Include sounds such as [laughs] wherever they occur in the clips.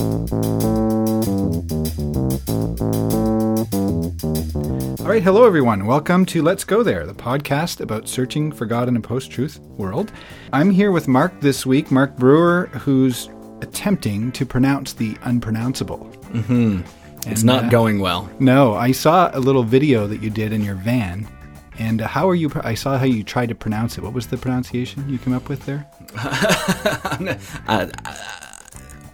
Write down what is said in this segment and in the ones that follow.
All right, hello everyone. Welcome to Let's Go There, the podcast about searching for God in a post truth world. I'm here with Mark this week, Mark Brewer, who's attempting to pronounce the unpronounceable. Mm-hmm. It's not uh, going well. No, I saw a little video that you did in your van. And how are you? I saw how you tried to pronounce it. What was the pronunciation you came up with there? [laughs] uh,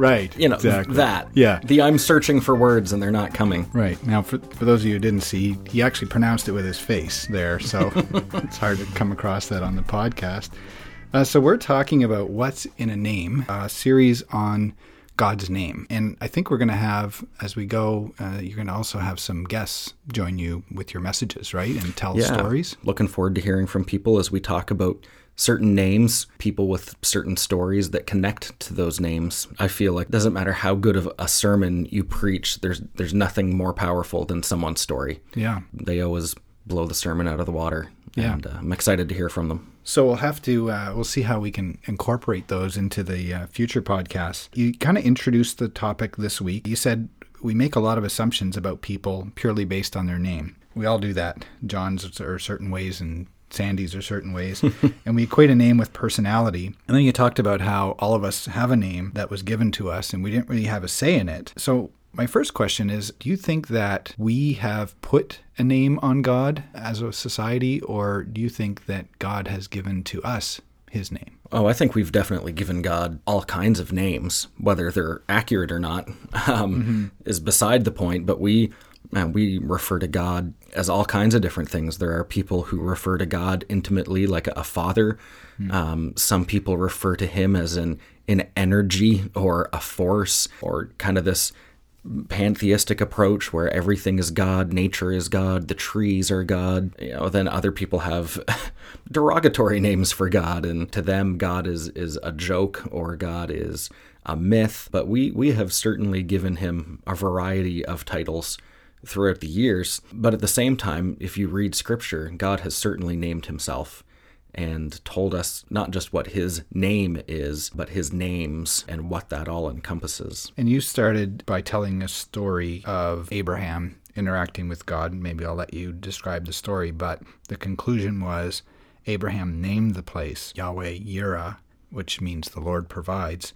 right. You know, exactly. that. Yeah. The I'm searching for words and they're not coming. Right. Now, for, for those of you who didn't see, he actually pronounced it with his face there. So [laughs] it's hard to come across that on the podcast. Uh, so we're talking about what's in a name, a series on God's name. And I think we're going to have, as we go, uh, you're going to also have some guests join you with your messages, right? And tell Yeah. stories. Looking forward to hearing from people as we talk about certain names, people with certain stories that connect to those names. I feel like it doesn't matter how good of a sermon you preach, there's there's nothing more powerful than someone's story. Yeah. They always blow the sermon out of the water. Yeah. And uh, I'm excited to hear from them. So we'll have to uh, we'll see how we can incorporate those into the uh, future podcasts. You kind of introduced the topic this week. You said we make a lot of assumptions about people purely based on their name. We all do that. John's are certain ways and Sandy's are certain ways, [laughs] and we equate a name with personality. And then you talked about how all of us have a name that was given to us, and we didn't really have a say in it. So my first question is Do you think that we have put a name on God as a society, or do you think that God has given to us his name? Oh, I think we've definitely given God all kinds of names. Whether they're accurate or not [laughs] um, is beside the point. But we man, we refer to God as all kinds of different things. There are people who refer to God intimately, like a, father. Um, some people refer to Him as an an energy or a force, or kind of this pantheistic approach where everything is God, nature is God, the trees are God. You know, then other people have [laughs] derogatory names for God, and to them, God is is a joke or God is a myth. But we we have certainly given him a variety of titles throughout the years. But at the same time, if you read Scripture, God has certainly named Himself. And told us not just what his name is, but his names and what that all encompasses. And you started by telling a story of Abraham interacting with God. Maybe I'll let you describe the story, but the conclusion was Abraham named the place Yahweh Yireh, which means the Lord provides.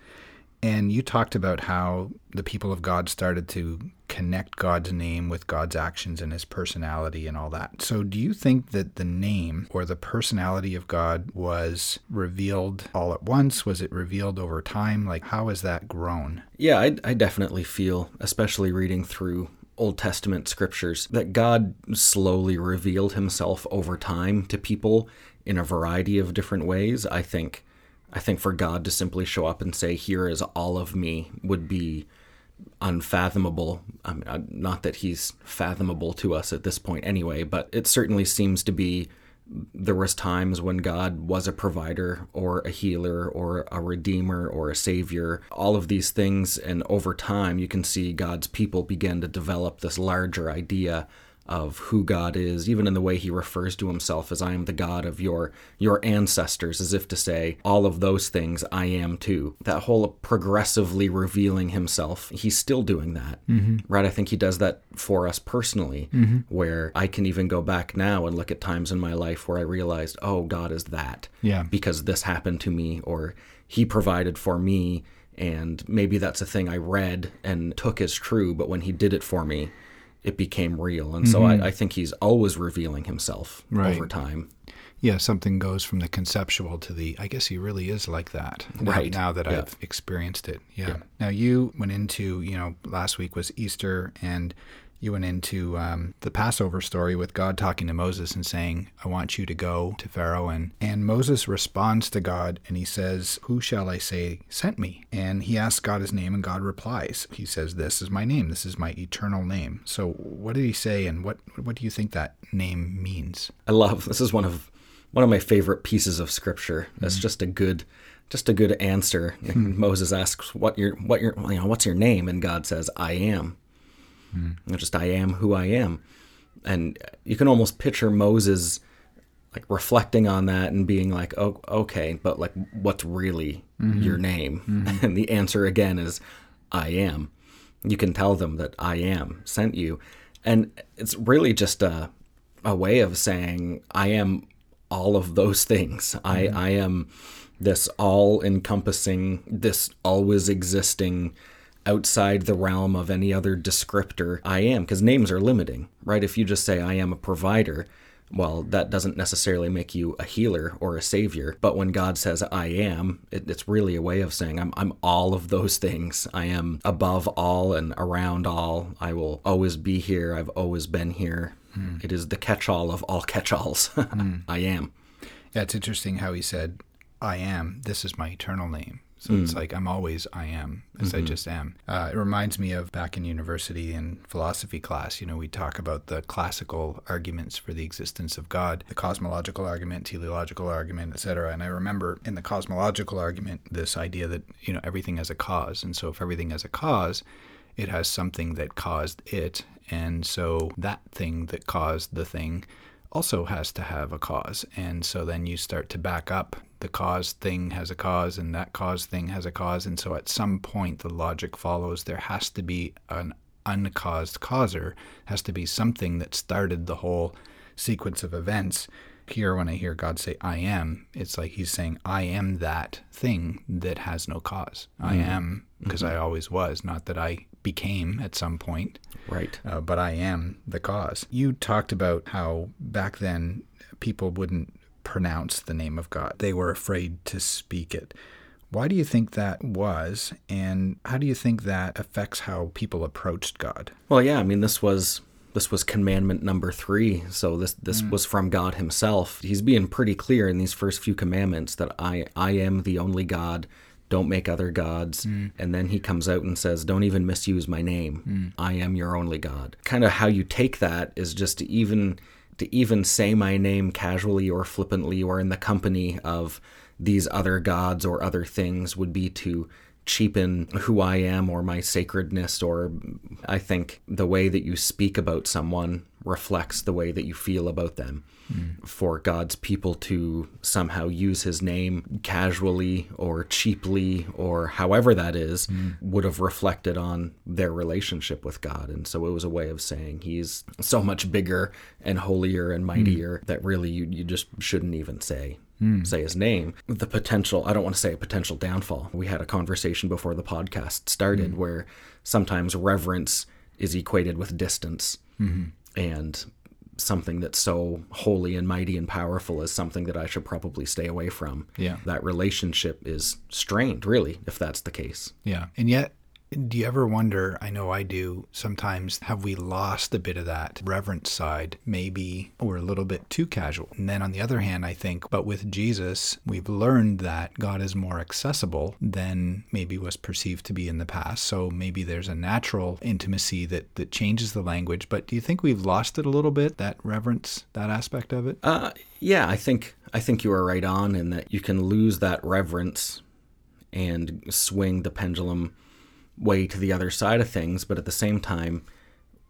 And you talked about how the people of God started to connect God's name with God's actions and his personality and all that. So, do you think that the name or the personality of God was revealed all at once? Was it revealed over time? Like, how has that grown? Yeah, I, I definitely feel, especially reading through Old Testament scriptures, that God slowly revealed himself over time to people in a variety of different ways. I think I think for God to simply show up and say, "Here is all of me," would be unfathomable. I mean, not that he's fathomable to us at this point anyway, but it certainly seems to be there was times when God was a provider or a healer or a redeemer or a savior, all of these things and over time you can see God's people begin to develop this larger idea of who God is, even in the way he refers to himself as I am the God of your your ancestors, as if to say, all of those things I am too. That whole progressively revealing himself, he's still doing that. Mm-hmm. Right? I think he does that for us personally, mm-hmm. where I can even go back now and look at times in my life where I realized, oh, God is that. Yeah. Because this happened to me or he provided for me and maybe that's a thing I read and took as true, but when he did it for me, it became real. And so I, mm-hmm. I think he's always revealing himself Right. over time. yeah, something goes from the conceptual to the. I guess he really is like that. now- Right. Now, that Yeah. I've experienced it. Yeah. Now you went into you know last week was Easter and you went into um, the Passover story with God talking to Moses and saying, "I want you to go to Pharaoh." And and Moses responds to God and he says, "Who shall I say sent me?" And he asks God his name and God replies. He says, "This is my name. This is my eternal name." So what did he say and what what do you think that name means? I love this is one of one of my favorite pieces of scripture. It's just a good just a good answer. Moses asks what your what your you know what's your name and God says I am. And just I am who I am. And you can almost picture Moses like reflecting on that and being like, "Oh, okay, but like what's really mm-hmm. your name?" Mm-hmm. [laughs] And the answer again is I am. You can tell them that I am sent you. And it's really just a, a way of saying, I am all of those things. I, mm-hmm. I am this all encompassing, this always existing, outside the realm of any other descriptor I am, because names are limiting, right? If you just say, I am a provider, well, that doesn't necessarily make you a healer or a savior. But when God says, I am, it, it's really a way of saying, I'm, I'm all of those things. I am above all and around all. I will always be here. I've always been here. Hmm. It is the catch all of all catch alls. Hmm. [laughs] I am. Yeah, it's interesting how he said, I am. This is my eternal name. So mm. it's like I'm always I am as mm-hmm. I just am. Uh, it reminds me of back in university in philosophy class. You know, we talk about the classical arguments for the existence of God, the cosmological argument, teleological argument, etc. And I remember in the cosmological argument this idea that you know everything has a cause, and so if everything has a cause, it has something that caused it, and so that thing that caused the thing also has to have a cause. And so then you start to back up the cause thing has a cause and that cause thing has a cause. And so at some point, the logic follows there has to be an uncaused causer, has to be something that started the whole sequence of events. Here, when I hear God say, I am, it's like he's saying, I am that thing that has no because mm-hmm. I am because mm-hmm. I always was, not that I became at some point. Right. Uh, but I am the cause. You talked about how back then people wouldn't pronounce the name of God, they were afraid to speak it. Why do you think that was, and how do you think that affects how people approached God? Well, yeah, I mean, this was this was commandment number three. So this this mm. was from God Himself. He's being pretty clear in these first few commandments that I I am the only God. Don't make other gods. Mm. And then he comes out and says, Don't even misuse my name. Mm. I am your only God. Kind of how you take that is just to even to even say my name casually or flippantly or in the company of these other gods or other things would be to cheapen who I am or my sacredness, or I think the way that you speak about someone reflects the way that you feel about them. Mm. For God's people to somehow use his name casually or cheaply or however that is mm. would have reflected on their relationship with God. And so it was a way of saying he's so much bigger and holier and mightier mm. that really you, you just shouldn't even say mm. say his name, the potential, I don't want to say a potential downfall. We had a conversation before the podcast started mm. where sometimes reverence is equated with distance. Mm-hmm. And something that's so holy and mighty and powerful is something that I should probably stay away from. Yeah. That relationship is strained, really, if that's the case. Yeah. And yet, do you ever wonder? I know I do sometimes. Have we lost a bit of that reverence side? Maybe we're a little bit too casual. And then on the other hand, I think, but with Jesus, we've learned that God is more accessible than maybe was perceived to be in the past. So maybe there's a natural intimacy that, that changes the language. But do you think we've lost it a little bit, that reverence, that aspect of it? Uh, yeah, I think I think you are right on in that you can lose that reverence and swing the pendulum way to the other side of things, but at the same time,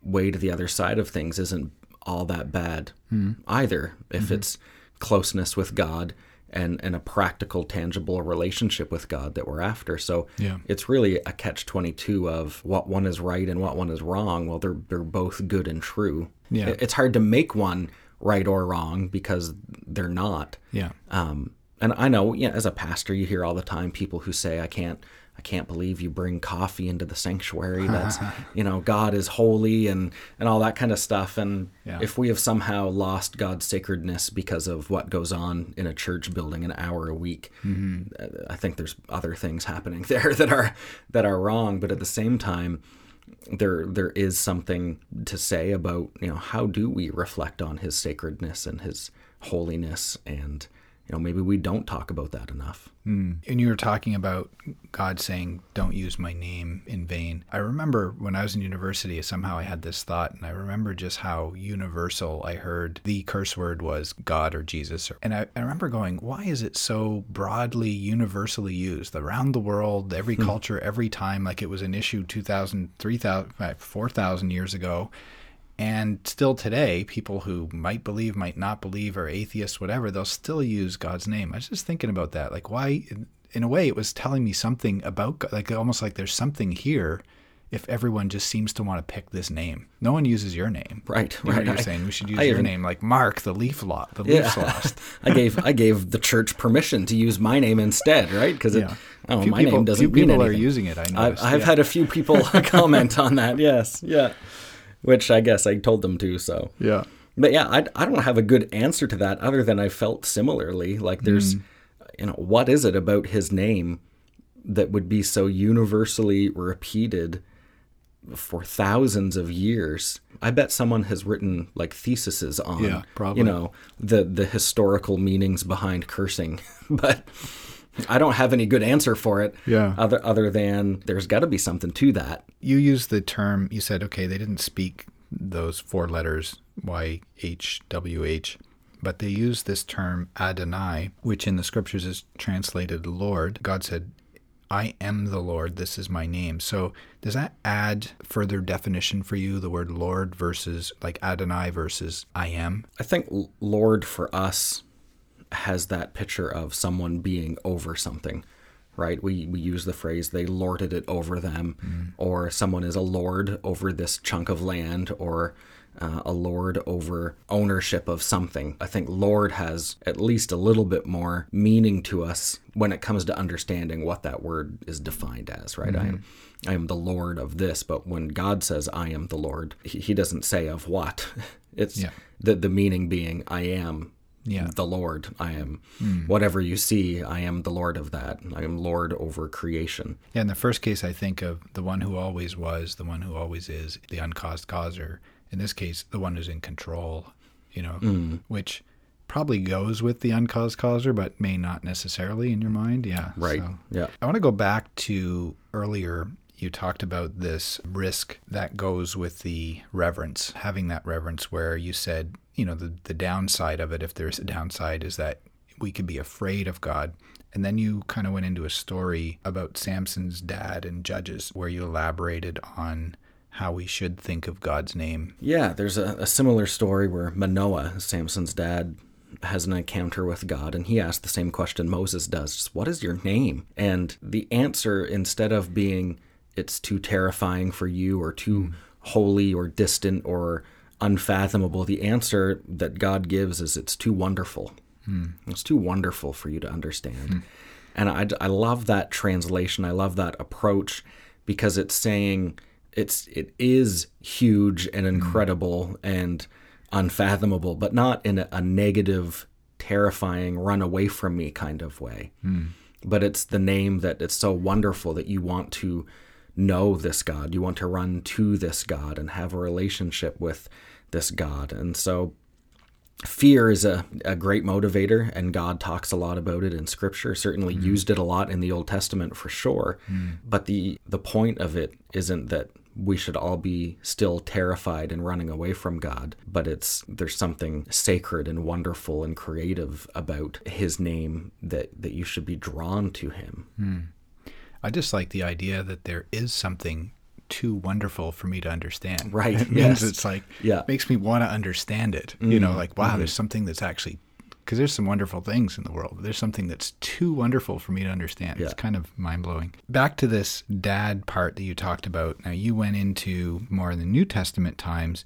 way to the other side of things isn't all that bad mm. either if mm-hmm. it's closeness with God and, and a practical, tangible relationship with God that we're after. So yeah. it's really a catch 22 of what one is right and what one is wrong. Well, they're, they're both good and true. Yeah. It's hard to make one right or wrong because they're not. Yeah. Um, and I know, yeah, as a pastor, you hear all the time people who say, I can't I can't believe you bring coffee into the sanctuary. [laughs] That's, you know, God is holy and, and all that kind of stuff. And yeah. if we have somehow lost God's sacredness because of what goes on in a church building an hour a week, mm-hmm. I think there's other things happening [laughs] there that are, that are wrong. But at the same time, there there is something to say about you know how do we reflect on his sacredness and his holiness and you know maybe we don't talk about that enough mm. and you were talking about god saying don't use my name in vain i remember when i was in university somehow i had this thought and i remember just how universal i heard the curse word was god or jesus and i, I remember going why is it so broadly universally used around the world every hmm. culture every time like it was an issue 2000 3000 4000 years ago and still today, people who might believe, might not believe, are atheists, whatever, they'll still use God's name. I was just thinking about that. Like, why? in a way, it was telling me something about God, like almost like there's something here. If everyone just seems to want to pick this name, no one uses your name. Right, You know, right. You're I- saying we should use I your even- name, like Mark, the leaf lot, the leaf's lost. [laughs] I gave I gave the church permission to use my name instead, right? Because Yeah. oh, my people- name doesn't few mean people are using it, I I've, I've yeah. had a few people [laughs] comment on that. Yes, yeah. Which I guess I told them to. So Yeah. But yeah, I, I don't have a good answer to that other than I felt similarly. Like there's, Mm. you know, what is it about his name that would be so universally repeated for thousands of years? I bet someone has written like theses on, Yeah, probably. you know, the the historical meanings behind cursing, [laughs] but. I don't have any good answer for it. Yeah. Other other than there's got to be something to that. You used the term, you said, okay, they didn't speak those four letters, Y, H, W, H, but they used this term Adonai, which in the scriptures is translated Lord. God said, I am the Lord, this is my name. So does that add further definition for you, the word Lord versus like Adonai versus I am? I think Lord for us has that picture of someone being over something, right? We we use the phrase they lorded it over them, or someone is a lord over this chunk of land, or uh, a lord over ownership of something. I think Lord has at least a little bit more meaning to us when it comes to understanding what that word is defined as, right? I am I am the Lord of this, but when God says I am the Lord, he, he doesn't say of what. [laughs] It's Yeah. the the meaning being I am Yeah. the Lord. I am whatever you see, I am the Lord of that. I am Lord over creation. Yeah, in the first case, I think of the one who always was, the one who always is, the uncaused causer. In this case, the one who's in control, you know, Mm. which probably goes with the uncaused causer, but may not necessarily in your mind. Yeah. Right. so- Yeah. I want to go back to earlier. You talked about this risk that goes with the reverence, having that reverence where you said, you know, the, the downside of it, if there's a downside, is that we could be afraid of God. And then you kind of went into a story about Samson's dad and Judges, where you elaborated on how we should think of God's name. Yeah, there's a, a similar story where Manoah, Samson's dad, has an encounter with God and he asks the same question Moses does just, What is your name? And the answer, instead of being, It's too terrifying for you or too mm. holy or distant or unfathomable, the answer that God gives is, It's too wonderful. Mm. It's too wonderful for you to understand. Hmm. And I, I love that translation. I love that approach because it's saying it's it is huge and hmm. incredible and unfathomable, but not in a, a negative, terrifying, run away from me kind of way. Hmm. But it's the name that it's so wonderful that you want to know this God. You want to run to this God and have a relationship with this God. And so fear is a, a great motivator and god talks a lot about it in scripture. Certainly mm-hmm. used it a lot in the old testament for sure. Mm. But the the point of it isn't that we should all be still terrified and running away from god but it's there's something sacred and wonderful and creative about his name that that you should be drawn to him hmm. I just like the idea that there is something too wonderful for me to understand. Right, [laughs] It means yes. it's like, Yeah. Mm-hmm. makes me want to understand it. You know, like, wow, there's something that's actually, because there's some wonderful things in the world, but there's something that's too wonderful for me to understand. It's kind of mind blowing. Back to this dad part that you talked about. Now, you went into more in the New Testament times.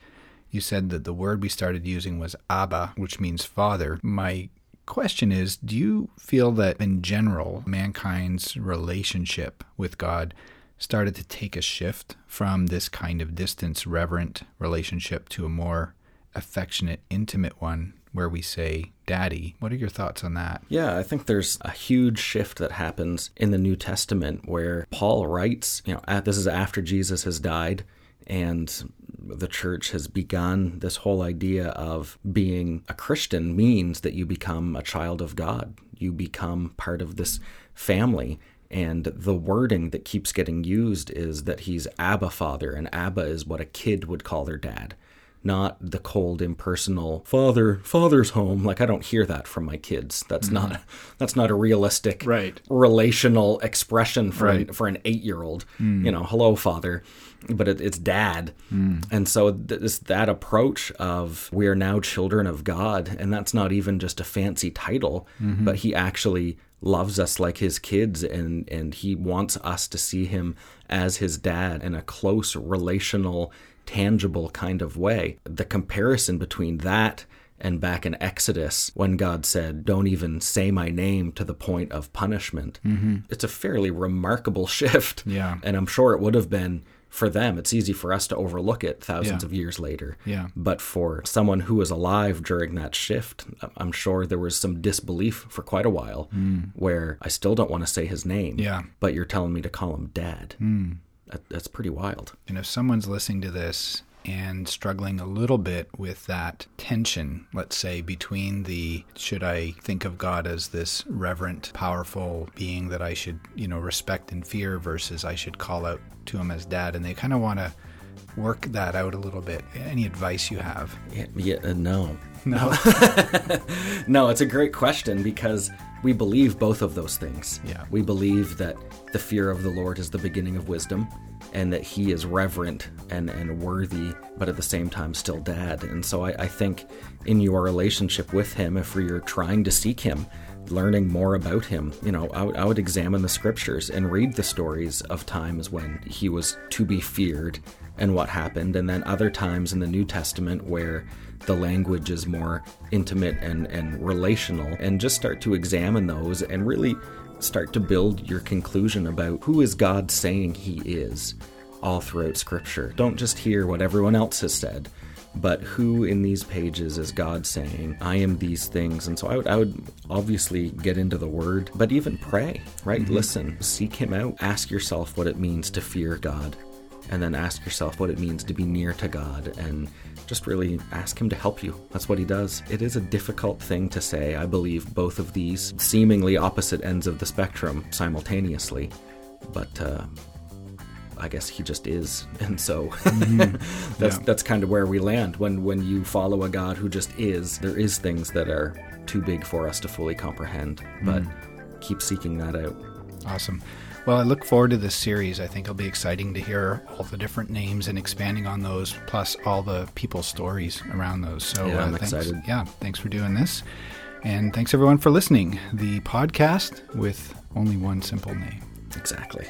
You said that the word we started using was Abba, which means father. My question is do you feel that in general mankind's relationship with god started to take a shift from this kind of distance reverent relationship to a more affectionate intimate one where we say daddy what are your thoughts on that? Yeah, I think there's a huge shift that happens in the New Testament where Paul writes, you know, this is after Jesus has died and the church has begun this whole idea of being a Christian means that you become a child of God. You become part of this family. And the wording that keeps getting used is that he's Abba Father, and Abba is what a kid would call their dad not the cold impersonal father father's home. Like i don't hear that from my kids. That's not mm-hmm. [laughs] that's not a realistic Right. relational expression for Right. an, for an 8-year-old mm. you know hello father but it, it's dad. Mm. And so th- this that approach of we are now children of god and that's not even just a fancy title mm-hmm. but he actually loves us like his kids and and he wants us to see him as his dad in a close relational tangible kind of way the comparison between that and back in Exodus, when God said, Don't even say my name to the point of punishment, mm-hmm. it's a fairly remarkable [laughs] shift. Yeah. And I'm sure it would have been for them. It's easy for us to overlook it thousands Yeah. of years later. Yeah. But for someone who was alive during that shift, I'm sure there was some disbelief for quite a while mm. where I still don't want to say his name. Yeah. But you're telling me to call him dad. Mm. That, that's pretty wild. And if someone's listening to this and struggling a little bit with that tension, let's say, between the should I think of God as this reverent, powerful being that I should, you know, respect and fear versus I should call out to him as dad, and they kind of want to work that out a little bit. Any advice you have? Yeah, yeah uh, no. No. [laughs] No, it's a great question because we believe both of those things. Yeah. We believe that the fear of the Lord is the beginning of wisdom and that he is reverent and, and worthy, but at the same time still dad. And so I, I think in your relationship with him, if you're trying to seek him, learning more about him, you know, I would- I would examine the scriptures and read the stories of times when he was to be feared and what happened, and then other times in the New Testament where the language is more intimate and, and relational, and just start to examine those and really start to build your conclusion about who is God saying He is all throughout Scripture. Don't just hear what everyone else has said, but who in these pages is God saying, I am these things? And so I would, I would obviously get into the Word, but even pray, right? Mm-hmm. Listen, seek Him out, ask yourself what it means to fear God and then ask yourself what it means to be near to God and just really ask Him to help you. That's what He does. It is a difficult thing to say. I believe both of these seemingly opposite ends of the spectrum simultaneously, but uh, I guess He just is, [laughs] and so [laughs] that's Yeah. that's kind of where we land when when you follow a God who just is. There is things that are too big for us to fully comprehend, but keep seeking that out. Awesome. Well, I look forward to this series. I think it'll be exciting to hear all the different names and expanding on those, plus all the people's stories around those. So, Yeah, uh, I'm thanks, excited. Yeah, thanks for doing this. And thanks everyone for listening. The podcast with only one simple name. Exactly.